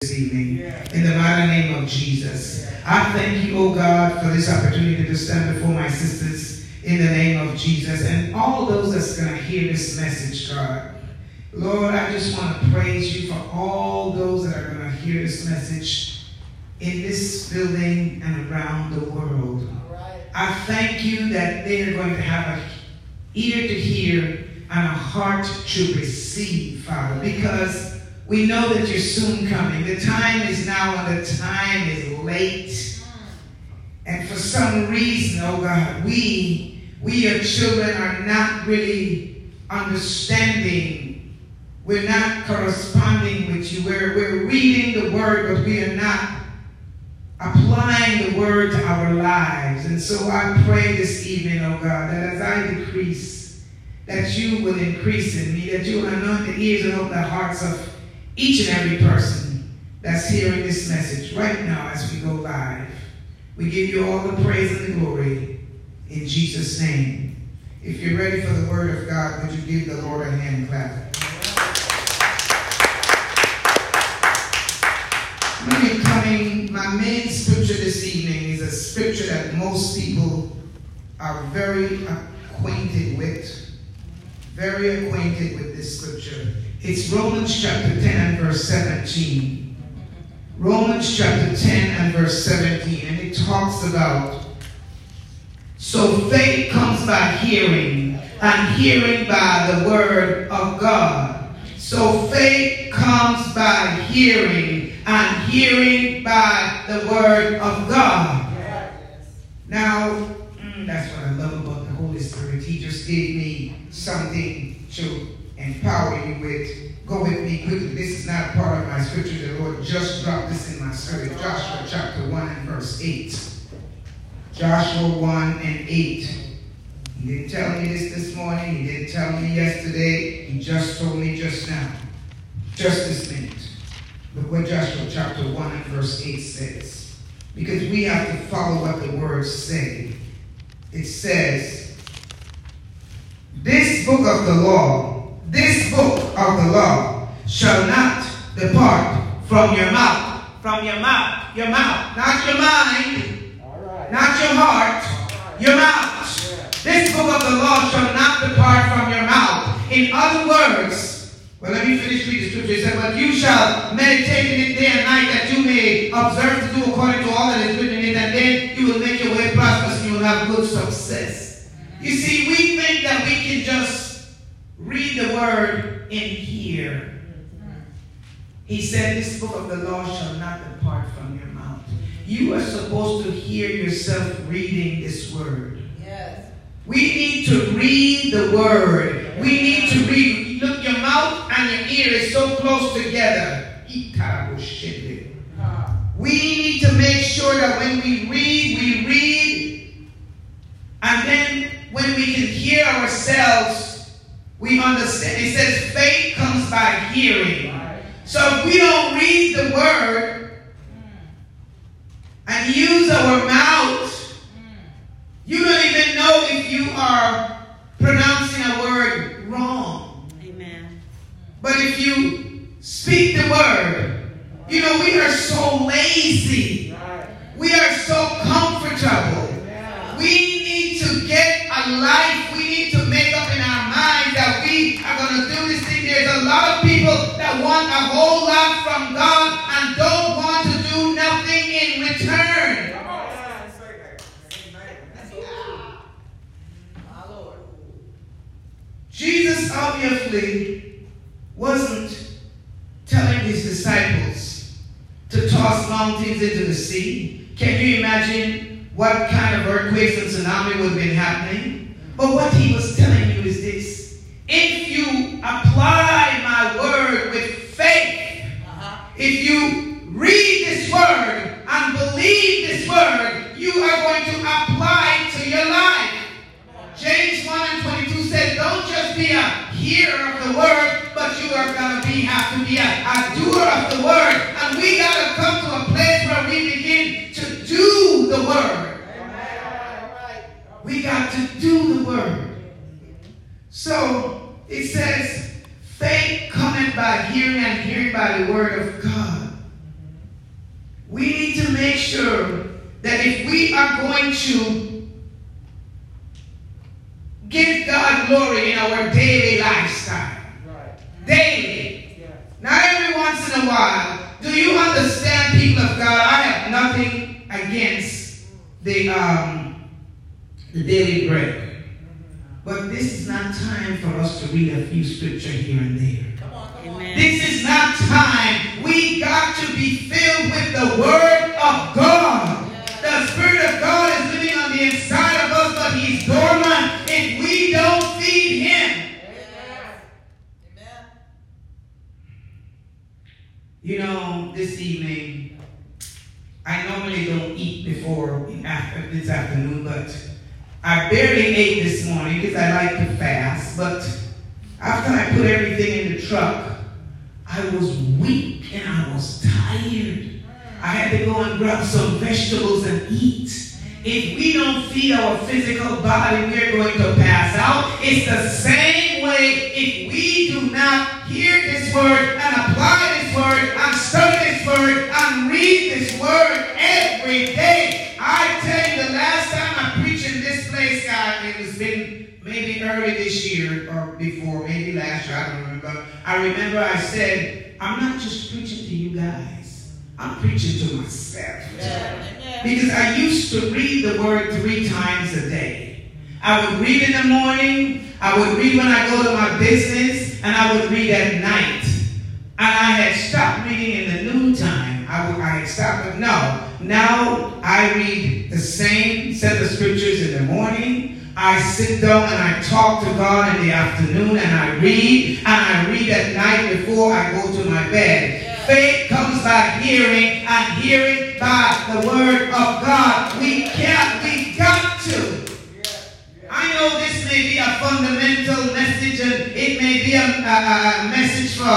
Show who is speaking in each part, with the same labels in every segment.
Speaker 1: this evening. In the mighty name of Jesus. I thank you, oh God, for this opportunity to stand before my sisters in the name of Jesus and all those that's going to hear this message, God. Lord, I just want to praise you for all those that are going to hear this message in this building and around the world. I thank you that they are going to have an ear to hear and a heart to receive, Father, because we know that you're soon coming. The time is now and the time is late. And for some reason, oh God, we, we your children are not really understanding. We're not corresponding with you. We're, we're reading the word, but we are not applying the word to our lives. And so I pray this evening, oh God, that as I decrease, that you will increase in me, that you will anoint the ears and open the hearts of each and every person that's hearing this message right now as we go live. We give you all the praise and the glory in Jesus' name. If you're ready for the word of God, would you give the Lord a hand clap? My coming, my main scripture this evening is a scripture that most people are very acquainted with. Very acquainted with this scripture. It's Romans chapter 10 and verse 17. Romans chapter 10 and verse 17. And it talks about so faith comes by hearing, and hearing by the word of God. So faith comes by hearing, and hearing by the word of God. Now, mm, that's what I love about the Holy Spirit. He just gave me something to empower you with. Go with me quickly. This is not part of my scripture. The Lord just dropped this in my spirit. Joshua chapter 1 and verse 8. Joshua 1 and 8. He didn't tell me this this morning. He didn't tell me yesterday. He just told me just now. Just this minute. Look what Joshua chapter 1 and verse 8 says. Because we have to follow what the words say. It says, This book of the law, this book of the law shall not depart from your mouth. From your mouth. Your mouth. Not your mind. Not your heart. Your mouth. This book of the law shall not depart from your mouth. In other words, well, let me finish reading the scripture. It said, But you shall meditate in it day and night, that you may observe to do according to all that is written in it, and then you will make your way prosperous and you will have good success. You see, we think that we can just read the word in here. He said, This book of the law shall not depart from your mouth. You are supposed to hear yourself reading this word.
Speaker 2: Yes.
Speaker 1: We need to read the word. We need to read. Look, your mouth and your ear is so close together. We need to make sure that when we read, we read. And then when we can hear ourselves, we understand. It says faith comes by hearing. So if we don't read the word and use our mouth, you don't even know if you are pronouncing a word wrong.
Speaker 2: Amen.
Speaker 1: But if you speak the word, you know, we are so lazy. We are so comfortable. We need to get a life. We need to want a whole lot from God and don't want to do nothing in return. Jesus obviously wasn't telling his disciples to toss mountains into the sea. Can you imagine what kind of earthquakes and tsunami would have been happening? But what he was telling you is this. If you apply my word with faith,
Speaker 2: Uh-huh.
Speaker 1: If you read this word and believe this word, you are going to apply it to your life. James 1 and 22 said, Don't just be a hearer of the word, but you are going to be have to be a, a doer of the word. And we got to come to a place where we begin to do the word. We got to do the word. So it says, by hearing and hearing by the word of God. We need to make sure that if we are going to give God glory in our daily lifestyle, right. daily, yeah. not every once in a while, do you understand, people of God? I have nothing against the um, the daily bread. But this is not time for us to read a few scripture here and there. This is not time. We got to be filled with the Word of God. The Spirit of God is living on the inside of us, but He's dormant if we don't feed Him. Amen. You know, this evening, I normally don't eat before after this afternoon, but I barely ate this morning because I like to fast. But after I put everything in the truck, I was weak and I was tired. I had to go and grab some vegetables and eat. If we don't feed our physical body, we're going to pass out. It's the same way if we do not hear this word and apply this word and study this word and read this word every day. I tell you, the last time I preached in this place, God, it was been maybe early this year or before, maybe last year, I don't I remember I said, I'm not just preaching to you guys, I'm preaching to myself. Because I used to read the word three times a day. I would read in the morning, I would read when I go to my business, and I would read at night. And I had stopped reading in the noontime. I, would, I had stopped, but no. Now I read the same set of scriptures in the morning, I sit down and I talk to God in the afternoon and I read and I read at night before I go to my bed. Yeah. Faith comes by hearing and hearing by the word of God. We can't, we got to. I know this may be a fundamental message and it may be a, a, a message for,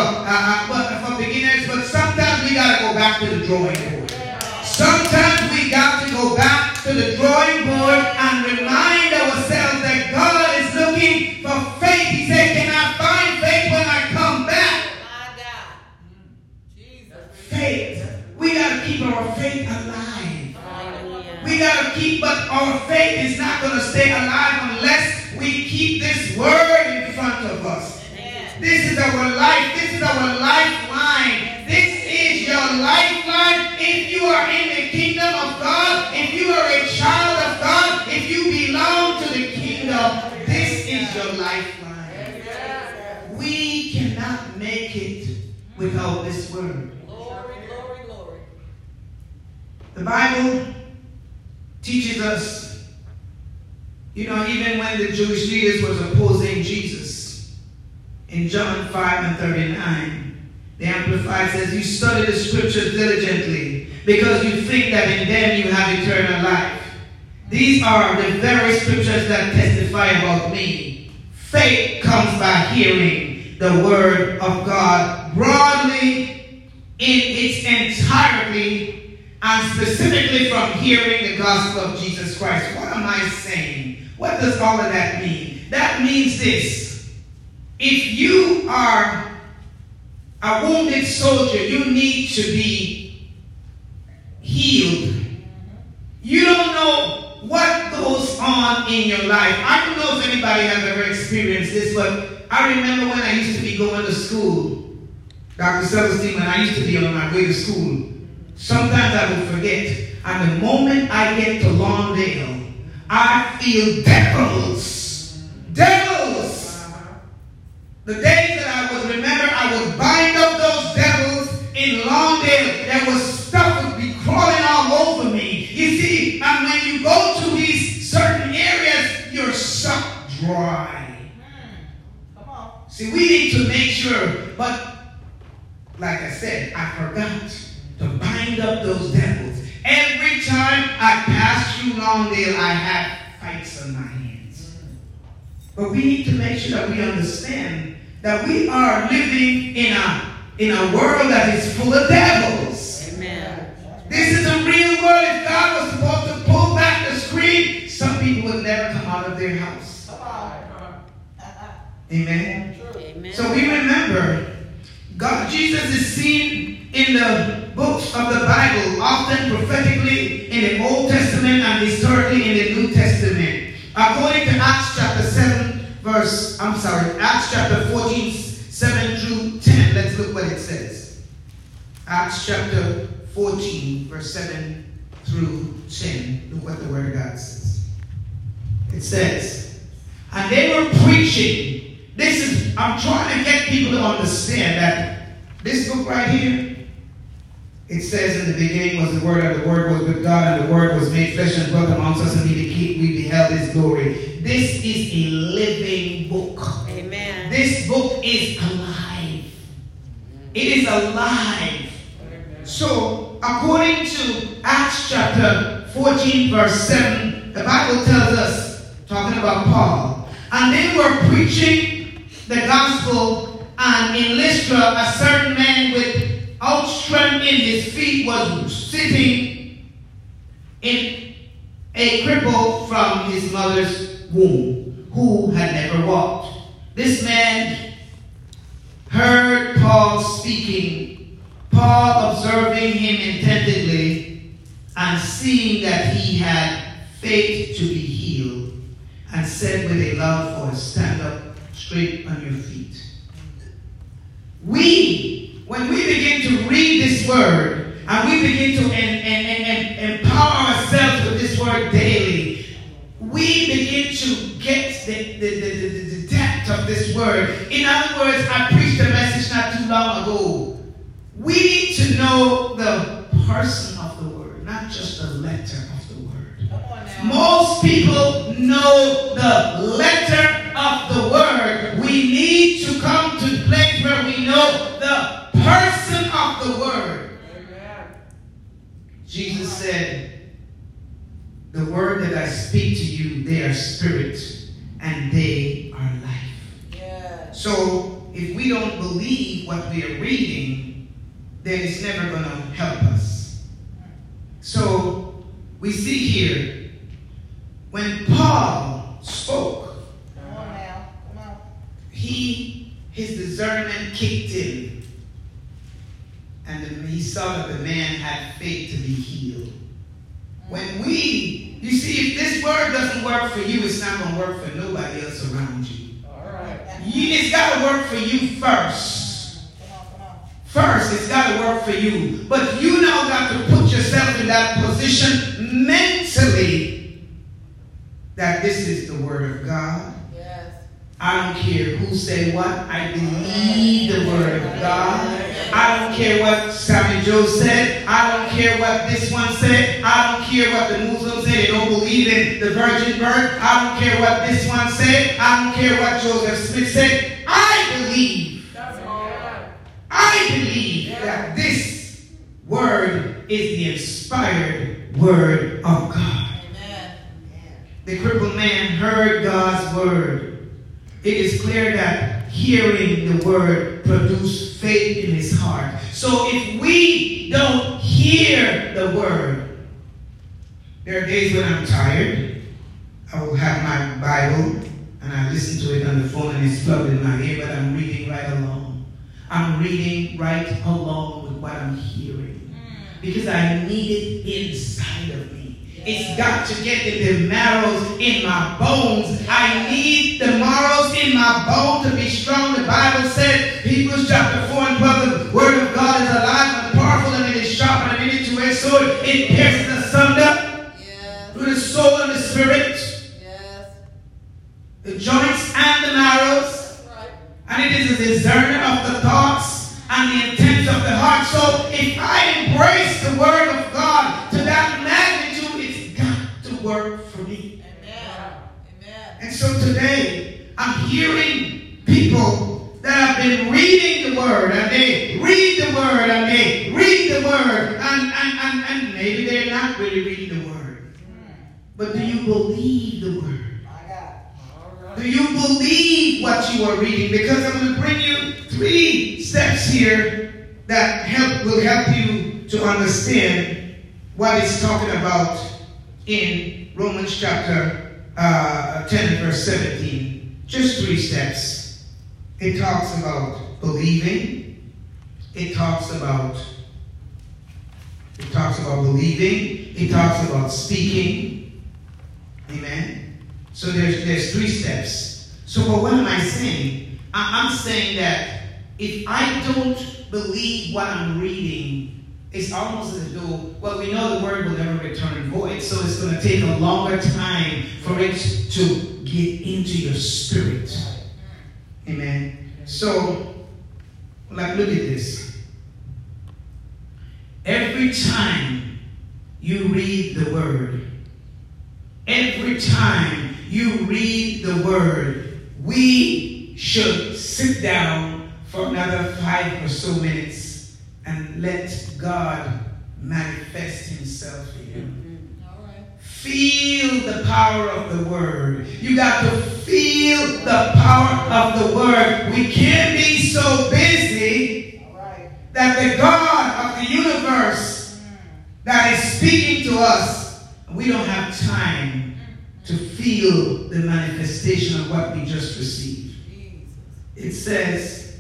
Speaker 1: for beginners, but sometimes we got to go back to the drawing board. Sometimes we got to go back to the drawing board and remind ourselves that God is looking for faith. He said, Can I find faith when I come back? My God. Jesus. Faith. We got to keep our faith alive. We got to keep, but our faith is not going to stay alive unless we keep this word in front of us. This is our life. This is our lifeline. This is your lifeline. If you are in the kingdom of God, if you are a child of God, if you belong to the kingdom, this is your lifeline. We cannot make it without this word. Glory, glory, glory. The Bible teaches us, you know, the Jewish leaders was opposing Jesus in John 5 and 39, the Amplified says, You study the scriptures diligently because you think that in them you have eternal life. These are the very scriptures that testify about me. Faith comes by hearing the word of God broadly in its entirety and specifically from hearing the gospel of Jesus Christ. What am I saying? What does all of that mean? That means this. If you are a wounded soldier, you need to be healed. You don't know what goes on in your life. I don't know if anybody has ever experienced this, but I remember when I used to be going to school, Dr. Celestine, when I used to be on my way to school, sometimes I would forget. And the moment I get to Lawndale, I feel devils. Devils the days that I would remember, I would bind up But we need to make sure that we understand that we are living in a in a world that is full of devils. Amen. This is a real world. If God was supposed to pull back the screen, some people would never come out of their house. Amen. Amen. So we remember God Jesus is seen in the books of the Bible, often prophetically in the Old Testament and historically in the New Testament. According to Acts chapter 7, sorry, Acts chapter 14, 7 through 10. Let's look what it says. Acts chapter 14, verse 7 through 10. Look what the Word of God says. It says, And they were preaching. This is, I'm trying to get people to understand that this book right here, it says in the beginning was the Word, and the Word was with God, and the Word was made flesh and dwelt amongst us, and we beheld His glory. This is a living book.
Speaker 2: Amen.
Speaker 1: This book is alive. It is alive. So, according to Acts chapter 14, verse 7, the Bible tells us, talking about Paul, and they were preaching the gospel, and in Lystra, a certain man with outstretched in his feet was sitting in a cripple from his mother's womb, who had never walked. This man heard Paul speaking, Paul observing him intently, and seeing that he had faith to be healed, and said with a loud voice, Stand up straight on your feet. We, when we begin to read this word, and we begin to en- en- daily, we begin to get the, the, the, the, depth of this word. In other words, I preached a message not too long ago. We need to know the person of the word, not just the letter of the word. Most people know the letter of the word. We need to come to the place where we know the person of the word. Jesus said, The word that I speak to you, they are spirit and they are life.
Speaker 2: Yeah.
Speaker 1: So if we don't believe what we are reading, then it's never going to help us. So we see here when Paul spoke,
Speaker 2: Come on now. Come on.
Speaker 1: he his discernment kicked in, and he saw that the man had faith to be healed. When we, you see, if this word doesn't work for you, it's not going to work for nobody else around you.
Speaker 2: All right.
Speaker 1: you it's got to work for you first.
Speaker 2: Come on, come on.
Speaker 1: First, it's got to work for you. But you now got to put yourself in that position mentally that this is the Word of God.
Speaker 2: Yes.
Speaker 1: I don't care who say what. I believe the Word of God. I don't care what Sammy Joe said. I don't care what this one said. I don't care what the Muslims say. They don't believe in the virgin birth. I don't care what this one said. I don't care what Joseph Smith said. I believe. I believe that this word is the inspired word of God. The crippled man heard God's word. It is clear that hearing the word produced faith in his heart. So if we don't hear the word, there are days when I'm tired. I will have my Bible and I listen to it on the phone and it's plugged in my ear, but I'm reading right along. I'm reading right along with what I'm hearing because I need it inside of me. It's got to get in the marrows in my bones. I need the marrows in my bone to be strong. The Bible said, Hebrews chapter about in Romans chapter uh, 10 and verse 17. Just three steps. It talks about believing. It talks about it talks about believing. It talks about speaking. Amen. So there's there's three steps. So, but what am I saying? I'm saying that if I don't believe what I'm reading, it's almost as though, well, we know the word will never return void, so it's going to take a longer time for it to get into your spirit. Amen. So, like, look at this. Every time you read the word, every time you read the word, we should sit down for another five or so minutes and let God manifest Himself here. Mm-hmm.
Speaker 2: All right.
Speaker 1: Feel the power of the word. You got to feel the power of the word. We can't be so busy
Speaker 2: right.
Speaker 1: that the God of the universe mm. that is speaking to us, we don't have time mm-hmm. to feel the manifestation of what we just received.
Speaker 2: Jesus.
Speaker 1: It says,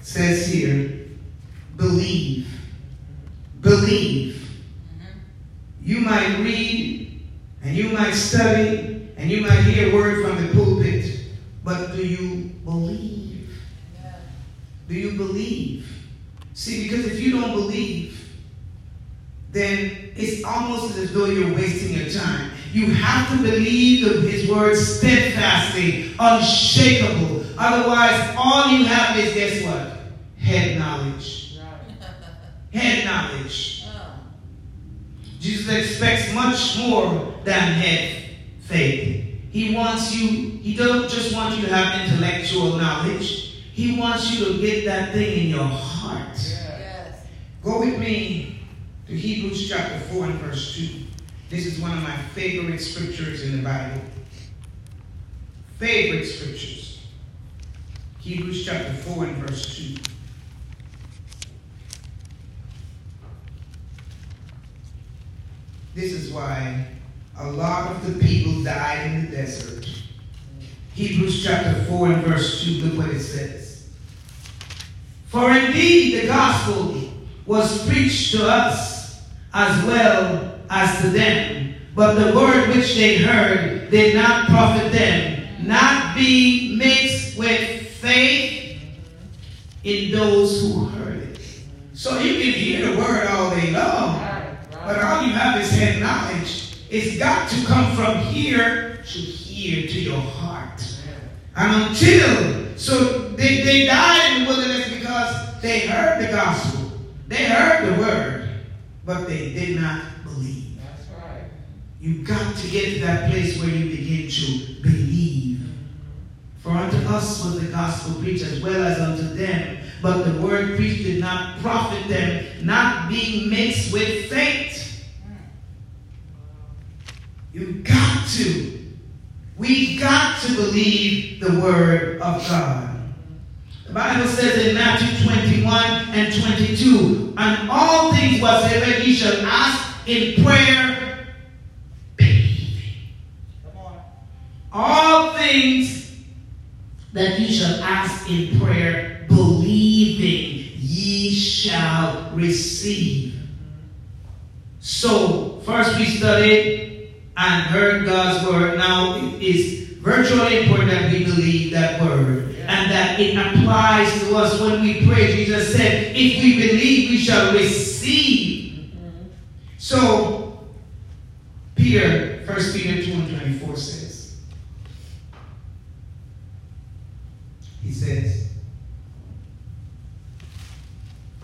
Speaker 1: it says here, believe. Believe. Mm-hmm. You might read and you might study and you might hear a word from the pulpit, but do you believe?
Speaker 2: Yeah.
Speaker 1: Do you believe? See, because if you don't believe, then it's almost as though you're wasting your time. You have to believe His word steadfastly, unshakable. Otherwise, all you have is guess what? Head knowledge. Head knowledge.
Speaker 2: Oh.
Speaker 1: Jesus expects much more than head faith. He wants you, he doesn't just want you to have intellectual knowledge. He wants you to get that thing in your heart.
Speaker 2: Yes.
Speaker 1: Go with me to Hebrews chapter 4 and verse 2. This is one of my favorite scriptures in the Bible. Favorite scriptures. Hebrews chapter 4 and verse 2. This is why a lot of the people died in the desert. Hebrews chapter 4 and verse 2, look what it says. For indeed the gospel was preached to us as well as to them, but the word which they heard did not profit them, not being mixed with faith in those who heard it. So you can hear the word all day long, but all you have is head knowledge. It's got to come from here to here to your heart. And until, so they, they died in the wilderness because they heard the gospel. They heard the word, but they did not believe.
Speaker 2: That's right.
Speaker 1: You got to get to that place where you begin to believe. For unto us was the gospel preached as well as unto them, but the word preached did not profit them, not being mixed with faith. You've got to. We've got to believe the word of God. The Bible says in Matthew 21 and 22, and all things whatsoever ye shall ask in prayer, believing. All things that ye shall ask in prayer, shall receive. So, first we studied and heard God's word. Now it is virtually important that we believe that word and that it applies to us when we pray. Jesus said, if we believe, we shall receive. So, Peter, 1 Peter 2 and 24 says, He says,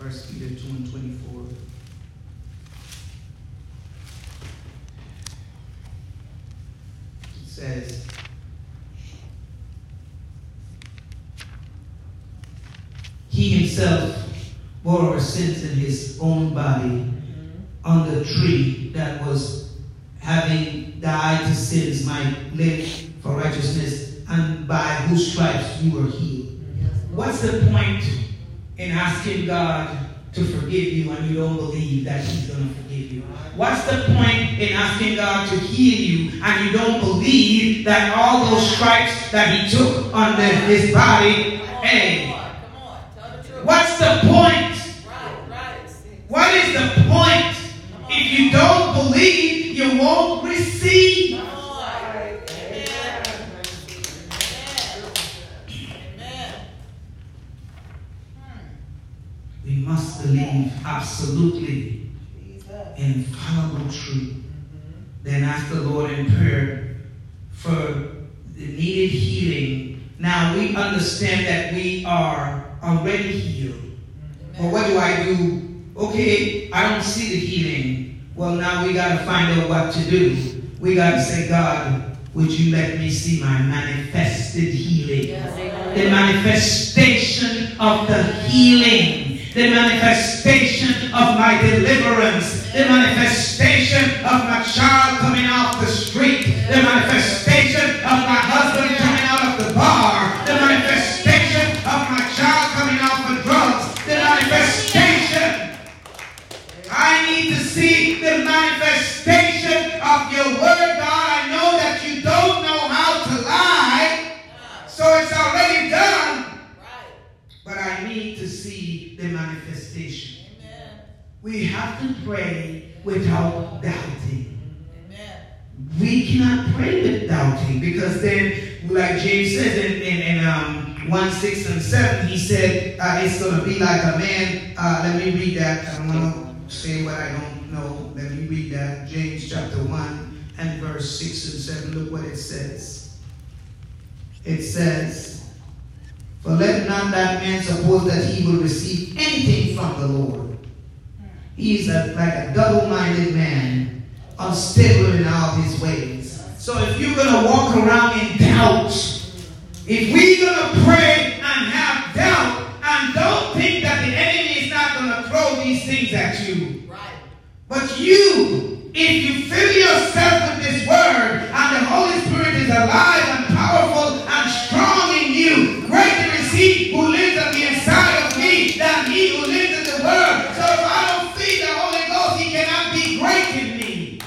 Speaker 1: 1 Peter 2 and 24. It says, He himself bore our sins in his own body mm-hmm. on the tree that was having died to sins might live for righteousness, and by whose stripes you were healed. Mm-hmm. What's the point in asking God to forgive you and you don't believe that He's going to forgive you? What's the point in asking God to heal you and you don't believe that all those stripes that He took on His body, hey, what's the point? What is the point? If you don't believe, you won't receive.
Speaker 2: Come on. Amen. Amen.
Speaker 1: Absolutely infallible truth, mm-hmm. then ask the Lord in prayer for the needed healing. Now we understand that we are already healed. Mm-hmm. But what do I do? Okay, I don't see the healing. Well, now we got to find out what to do. We got to say, God, would you let me see my manifested healing? Yes. The manifestation of the healing. The manifestation of my deliverance. The manifestation of my child coming off the street. The manifestation of my husband coming out of the bar. The manifestation of my child coming off the drugs. The manifestation. I need to see the manifestation of your word, God. We have to pray without doubting. We cannot pray with doubting because then, like James says in, in, in um, 1 6 and 7, he said uh, it's going to be like a man. Uh, let me read that. I don't want to say what I don't know. Let me read that. James chapter 1 and verse 6 and 7. Look what it says. It says, For let not that man suppose that he will receive anything from the Lord. He is a, like a double minded man unstable in all his ways. So if you're going to walk around in doubt, if we're going to pray and have doubt, and don't think that the enemy is not going to throw these things at you. Right. But you, if you fill yourself with this word, and the Holy Spirit is alive and powerful and strong in you, greater is he who lives on the inside of me than he who lives in the world. So if I don't feed the Holy Ghost, he cannot be great in me.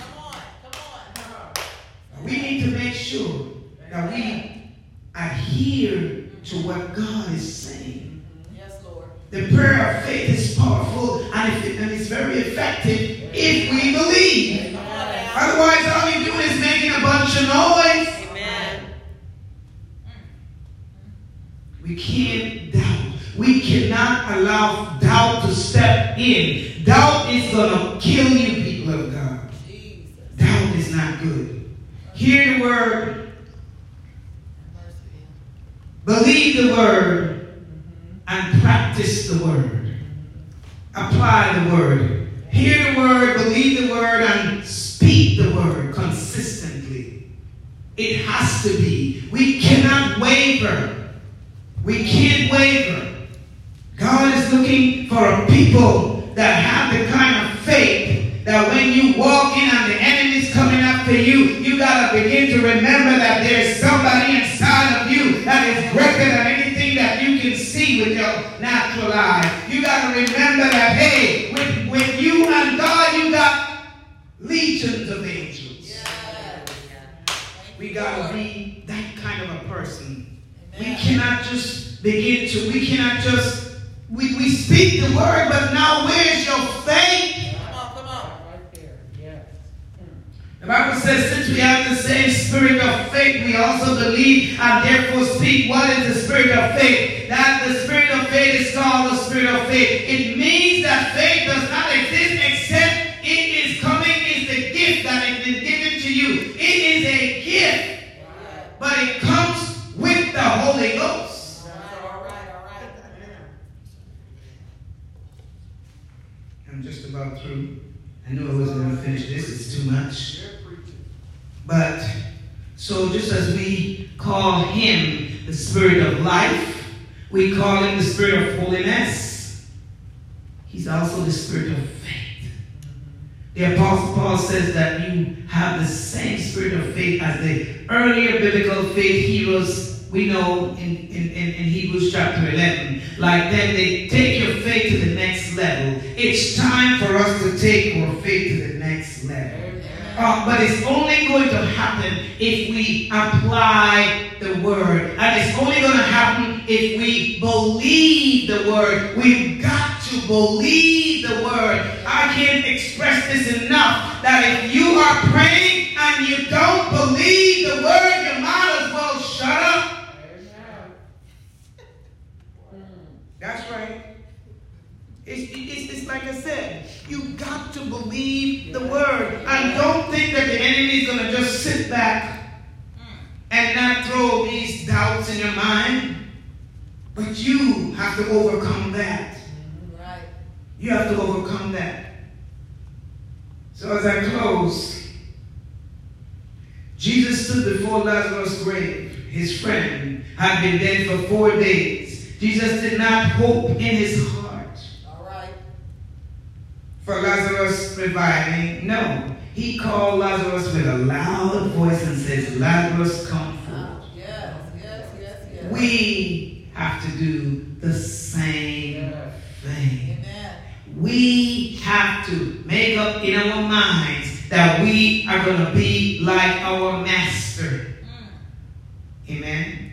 Speaker 1: We need to make sure that we adhere to what God is saying.
Speaker 2: Yes, Lord.
Speaker 1: The prayer of faith is powerful and, it, and it's very effective if we believe. Otherwise, all we do is making a bunch of noise.
Speaker 2: Amen.
Speaker 1: We can't doubt. We cannot allow doubt to step in. Doubt is going to kill you, people of God.
Speaker 2: Jesus.
Speaker 1: Doubt is not good. Hear the word, believe the word, and practice the word. Apply the word. Hear the word, believe the word, and speak the word consistently. It has to be. We cannot waver. We can't waver. God is looking for a people that have the kind of faith that when you walk in and the enemy's coming after you, you got to begin to remember that there's that is greater than anything that you can see with your natural eye. You got to remember that, hey, with, with you and God, you got legions of angels.
Speaker 2: Yes.
Speaker 1: We got to be that kind of a person. We cannot just begin to, we cannot just, we, we speak the word, but now where's your faith?
Speaker 2: Come on, come on.
Speaker 3: Right there, yes.
Speaker 1: The Bible says, since we have the same spirit of faith, we also believe and therefore speak. What is the spirit of faith? That the spirit of faith is called the spirit of faith. It means that faith does not exist except it is coming, is the gift that has been given to you. It is a gift, but it comes with the Holy Ghost.
Speaker 2: All right, all right, all right.
Speaker 1: I'm just about through. I knew I wasn't going to finish this. It's too much.
Speaker 3: You're preaching.
Speaker 1: But so just as we call him the spirit of life, we call him the spirit of holiness. He's also the spirit of faith. The apostle Paul says that you have the same spirit of faith as the earlier biblical faith heroes we know in, in, in, Hebrews chapter 11. Like them, they take your faith to the next level. It's time for us to take our faith to the next level. Uh, but it's only going to happen if we apply the word. And it's only going to happen if we believe the word. We've got to believe the word. I can't express this enough that if you are praying and you don't believe the word, you might as well shut up. That's right. It's, it's, it's like I said, you got to believe the word. And don't think that the enemy is going to just sit back and not throw these doubts in your mind. But you have to overcome that.
Speaker 2: Right.
Speaker 1: You have to overcome that. So as I close, Jesus stood before Lazarus' grave. His friend had been dead for four days. Jesus did not hope in his heart. For Lazarus reviving. No. He called Lazarus with a loud voice and says, Lazarus, come forth.
Speaker 2: Yes, yes, yes, yes.
Speaker 1: We have to do the same thing.
Speaker 2: Amen.
Speaker 1: We have to make up in our minds that we are going to be like our master. Amen.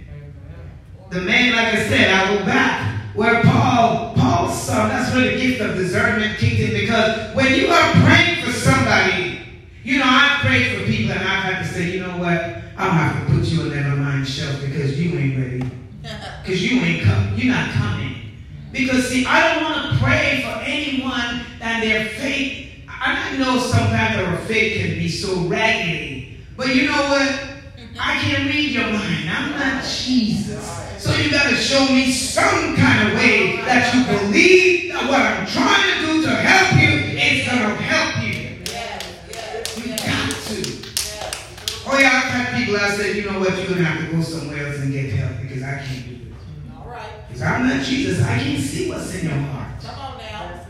Speaker 1: The man, like I said, I go back where Paul, Paul saw, that's where the gift of discernment kicked in because when you are praying for somebody, you know, I've prayed for people and I've had to say, you know what, I'm gonna have to put you on never mind shelf because you ain't ready. Because you ain't come, you're not coming. Because see, I don't want to pray for anyone and their faith. I know sometimes our faith can be so raggedy. But you know what? I can't read your mind. I'm not Jesus. So you got to show me some kind of way that you believe that what I'm trying to do to help you is going to help you.
Speaker 2: Yes, yes,
Speaker 1: You
Speaker 2: yes,
Speaker 1: got to.
Speaker 2: yes.
Speaker 1: Oh yeah, I've had people I said, you know what, you're gonna have to go somewhere else and get help because I can't do it.
Speaker 2: All right.
Speaker 1: Because I'm not Jesus. I can't see what's in your heart.
Speaker 2: Come on now.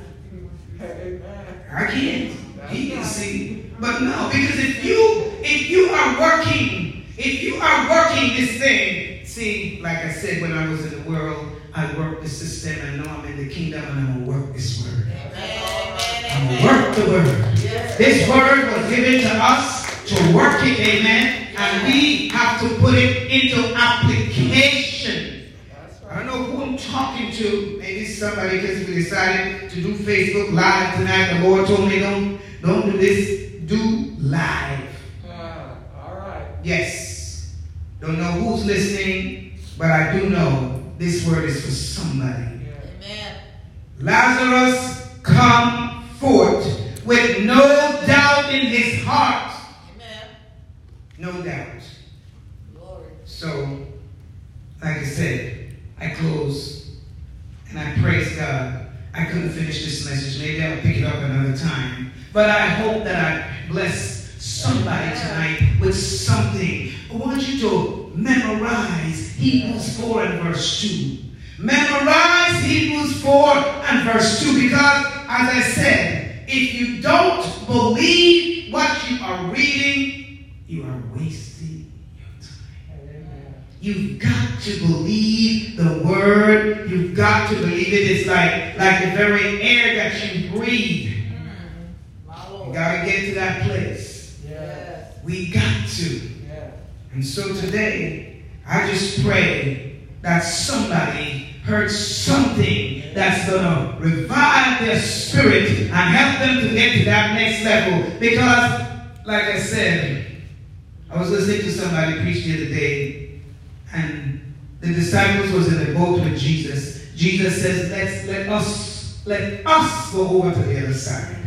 Speaker 1: I can't. He can see. But no, because if you if you are working, if you are working this thing, see, like I said when I was in the world, I work the system I know I'm in the kingdom and I'm gonna work this word.
Speaker 2: Amen,
Speaker 1: I'm gonna work the word.
Speaker 2: Yes.
Speaker 1: This word was given to us to work it, amen. And we have to put it into application. I don't know who I'm talking to. Maybe somebody because we decided to do Facebook Live tonight. The Lord told me don't don't do this. Do live.
Speaker 3: Ah, all right.
Speaker 1: Yes. Don't know who's listening, but I do know this word is for somebody.
Speaker 2: Amen.
Speaker 1: Lazarus come forth with no doubt in his heart. No doubt.
Speaker 2: Glory.
Speaker 1: So, like I said, I close and I praise God. I couldn't finish this message. Maybe I'll pick it up another time. But I hope that I bless somebody tonight with something. I want you to memorize Hebrews 4 and verse 2. Memorize Hebrews 4 and verse 2 because, as I said, if you don't believe what you are reading, you are wasting your time. You've got to believe the word. You've got to believe it. It's like, like the very air that you breathe.
Speaker 2: My
Speaker 1: You got to get to that place.
Speaker 2: Yes.
Speaker 1: We got to. And so today, I just pray that somebody heard something that's going to revive their spirit and help them to get to that next level. Because, like I said, I was listening to somebody preach the other day, and the disciples was in the boat with Jesus. Jesus says, Let's let us let us go over to the other side.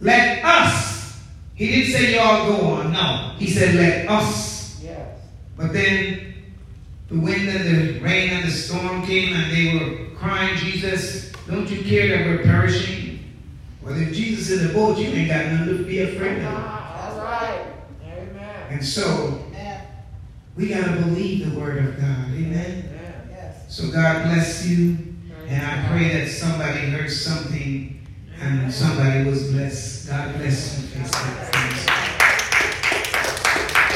Speaker 1: Let us. He didn't say y'all go on. No. He said let us.
Speaker 3: Yes.
Speaker 1: But then the wind and the rain and the storm came and they were crying, Jesus, don't you care that we're perishing? Well, if Jesus is in the boat, you ain't got nothing to be afraid of.
Speaker 3: Ah, All right.
Speaker 1: And so
Speaker 2: Amen.
Speaker 1: we got to believe the word of God. Amen.
Speaker 3: Amen.
Speaker 2: Yes.
Speaker 1: So God bless you. And I pray that somebody heard something and somebody was blessed. God bless you.